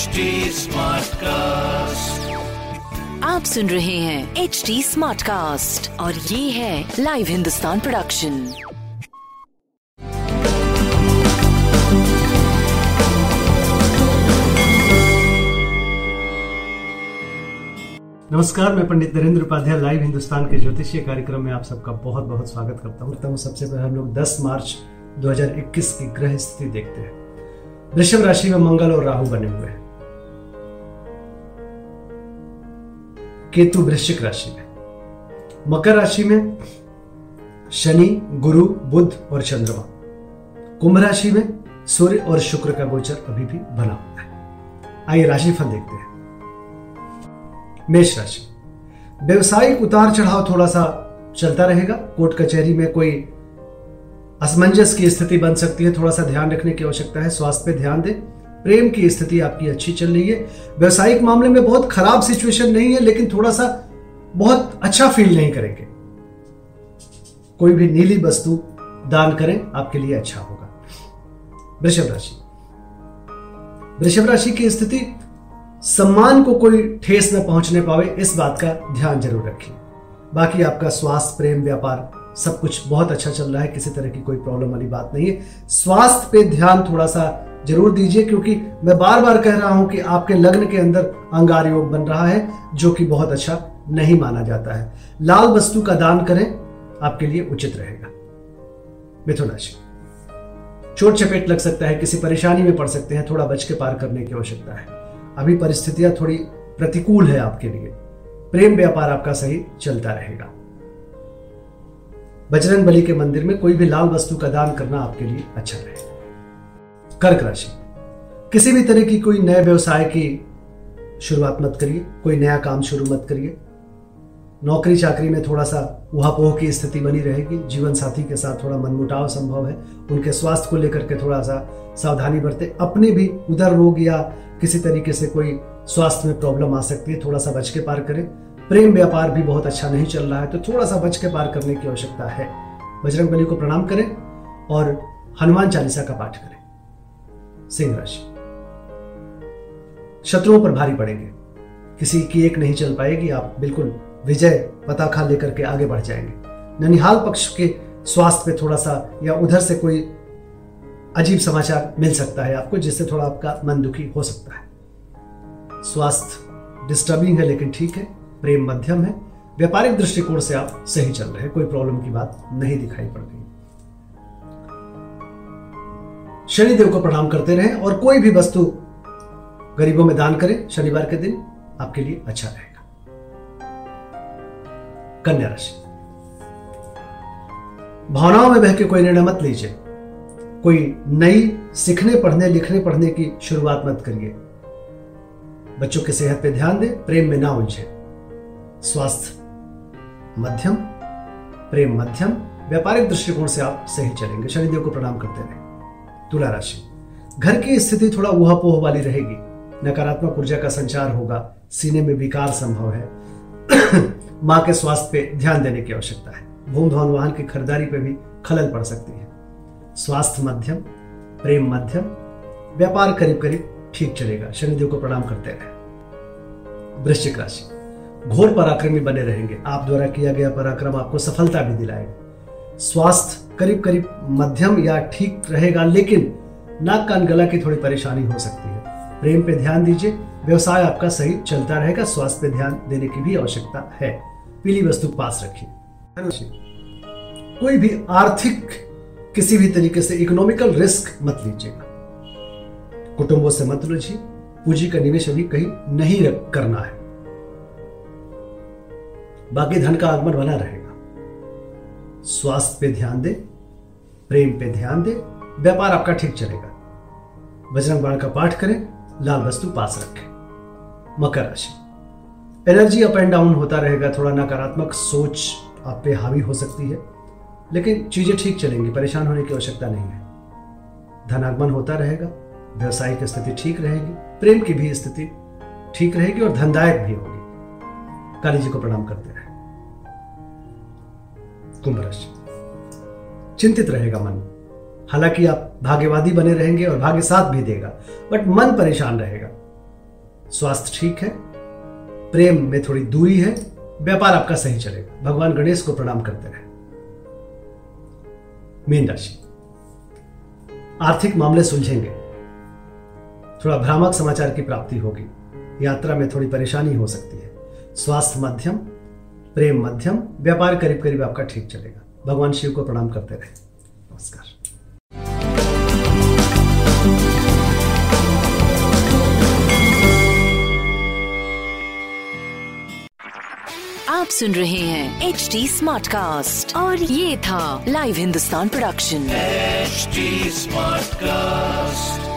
HD cast आप सुन रहे हैं एच डी स्मार्ट कास्ट और ये है लाइव हिंदुस्तान प्रोडक्शन नमस्कार मैं पंडित नरेंद्र उपाध्याय लाइव हिंदुस्तान के ज्योतिषीय कार्यक्रम में आप सबका बहुत बहुत स्वागत करता हूँ। तो सबसे पहले हम लोग 10 मार्च 2021 की ग्रह स्थिति देखते हैं। वृषभ राशि में मंगल और राहु बने हुए हैं। केतु वृश्चिक राशि में। मकर राशि में शनि, गुरु, बुध और चंद्रमा। कुंभ राशि में सूर्य और शुक्र का गोचर अभी भी बना हुआ है। आइए राशिफल देखते हैं। मेष राशि। व्यवसायिक उतार चढ़ाव थोड़ा सा चलता रहेगा। कोर्ट कचहरी में कोई असमंजस की स्थिति बन सकती है। थोड़ा सा ध्यान रखने की आवश्यकता है। स्वास्थ्य पे ध्यान दें। प्रेम की स्थिति आपकी अच्छी चल रही है। व्यवसायिक मामले में बहुत खराब सिचुएशन नहीं है, लेकिन थोड़ा सा बहुत अच्छा फील नहीं करेंगे। कोई भी नीली वस्तु दान करें, आपके लिए अच्छा होगा। वृषभ राशि। वृषभ राशि की स्थिति, सम्मान को कोई ठेस न पहुँचने पावे, इस बात का ध्यान ज़रूर रखिए बाकी आपका स्वास्थ्य, प्रेम, व्यापार सब कुछ बहुत अच्छा चल रहा है, किसी तरह की कोई प्रॉब्लम वाली बात नहीं है। स्वास्थ्य पे ध्यान थोड़ा सा ज़रूर दीजिए, क्योंकि मैं बार बार कह रहा हूँ कि आपके लग्न के अंदर अंगार योग बन रहा है, जो कि बहुत अच्छा नहीं माना जाता है। लाल वस्तु का दान करें, आपके लिए उचित रहेगा। मिथुन राशि चोट चपेट लग सकता है, किसी परेशानी में पड़ सकते हैं, थोड़ा बच के पार करने की आवश्यकता है। अभी परिस्थितियाँ थोड़ी प्रतिकूल है आपके लिए। प्रेम व्यापार आपका सही चलता रहेगा। बजरंग बली के मंदिर में कोई भी लाल वस्तु का दान करना आपके लिए अच्छा रहेगा कर्क राशि। किसी भी तरह की कोई नए व्यवसाय की शुरुआत मत करिए, कोई नया काम शुरू मत करिए। नौकरी चाकरी में थोड़ा सा उहापोह की स्थिति बनी रहेगी। जीवन साथी के साथ थोड़ा मनमुटाव संभव है। उनके स्वास्थ्य को लेकर के थोड़ा सा सावधानी बरते। अपने भी उधर रोग या किसी तरीके से कोई स्वास्थ्य में प्रॉब्लम आ सकती है थोड़ा सा बच के पार करें। प्रेम व्यापार भी बहुत अच्छा नहीं चल रहा है तो थोड़ा सा बच के पार करने की आवश्यकता है। बजरंग बली को प्रणाम करें और हनुमान चालीसा का पाठ करें। सिंह राशि। शत्रुओं पर भारी पड़ेंगे। किसी की एक नहीं चल पाएगी, आप बिल्कुल विजय पताखा लेकर के आगे बढ़ जाएँगे। ननिहाल पक्ष के स्वास्थ्य पे थोड़ा सा या उधर से कोई अजीब समाचार मिल सकता है आपको, जिससे थोड़ा आपका मन दुखी हो सकता है। स्वास्थ्य डिस्टर्बिंग है, लेकिन ठीक है। प्रेम मध्यम है। व्यापारिक दृष्टिकोण से आप सही चल रहे हैं, कोई प्रॉब्लम की बात नहीं दिखाई पड़ रही शनिदेव को प्रणाम करते रहें और कोई भी वस्तु गरीबों में दान करें, शनिवार के दिन आपके लिए अच्छा रहेगा। कन्या राशि। भावनाओं में बह के कोई निर्णय मत लीजिए। कोई नई सीखने, पढ़ने, लिखने, पढ़ने की शुरुआत मत करिए। बच्चों की सेहत पे ध्यान दें, प्रेम में ना उलझे। स्वास्थ्य मध्यम, प्रेम मध्यम, व्यापारिक दृष्टिकोण से आप सही चलेंगे। शनिदेव को प्रणाम करते रहे। तुला राशि। घर की स्थिति थोड़ा उहापोह वाली रहेगी। नकारात्मक ऊर्जा का संचार होगा। सीने में विकार संभव है। माँ के स्वास्थ्य पे ध्यान देने की आवश्यकता है। भूम धवन वाहन की खरीदारी पे भी खलल पड़ सकती है। स्वास्थ्य मध्यम, प्रेम मध्यम, व्यापार करीब करीब ठीक चलेगा। शनिदेव को प्रणाम करते रहे। वृश्चिक राशि। घोर पराक्रमी बने रहेंगे। आप द्वारा किया गया पराक्रम आपको सफलता भी दिलाएगा। स्वास्थ्य करीब करीब मध्यम या ठीक रहेगा, लेकिन नाक कान गला की थोड़ी परेशानी हो सकती है। प्रेम पे ध्यान दीजिए। व्यवसाय आपका सही चलता रहेगा, स्वास्थ्य पे ध्यान देने की भी आवश्यकता है। पीली वस्तु पास रखिए। कोई भी आर्थिक किसी भी तरीके से इकोनॉमिकल रिस्क मत लीजिएगा। कुटुंबों से मत उलझिए। पूंजी का निवेश अभी कहीं नहीं करना है। बाकी धन का आगमन बना रहेगा। स्वास्थ्य पे ध्यान दे, प्रेम पे ध्यान दे, व्यापार आपका ठीक चलेगा। बजरंग बाण का पाठ करें, लाल वस्तु पास रखें। मकर राशि। एनर्जी अप एंड डाउन होता रहेगा, थोड़ा नकारात्मक सोच आप पे हावी हो सकती है, लेकिन चीज़ें ठीक चलेंगी, परेशान होने की आवश्यकता नहीं है। धनागमन होता रहेगा व्यवसायिक स्थिति ठीक रहेगी, प्रेम की भी स्थिति ठीक रहेगी और धनदायक भी होगी। काली जी को प्रणाम करते रहे कुंभ राशि। चिंतित रहेगा मन। हालाँकि आप भाग्यवादी बने रहेंगे और भाग्य साथ भी देगा बट मन परेशान रहेगा। स्वास्थ्य ठीक है, प्रेम में थोड़ी दूरी है, व्यापार आपका सही चलेगा। भगवान गणेश को प्रणाम करते रहे। मीन राशि। आर्थिक मामले सुलझेंगे। थोड़ा भ्रामक समाचार की प्राप्ति होगी। यात्रा में थोड़ी परेशानी हो सकती है। स्वास्थ्य मध्यम प्रेम मध्यम व्यापार करीब करीब आपका ठीक चलेगा। भगवान शिव को प्रणाम करते रहे। नमस्कार। आप सुन रहे हैं एच डी स्मार्ट कास्ट और ये था live Hindustan production H smart Smartcast.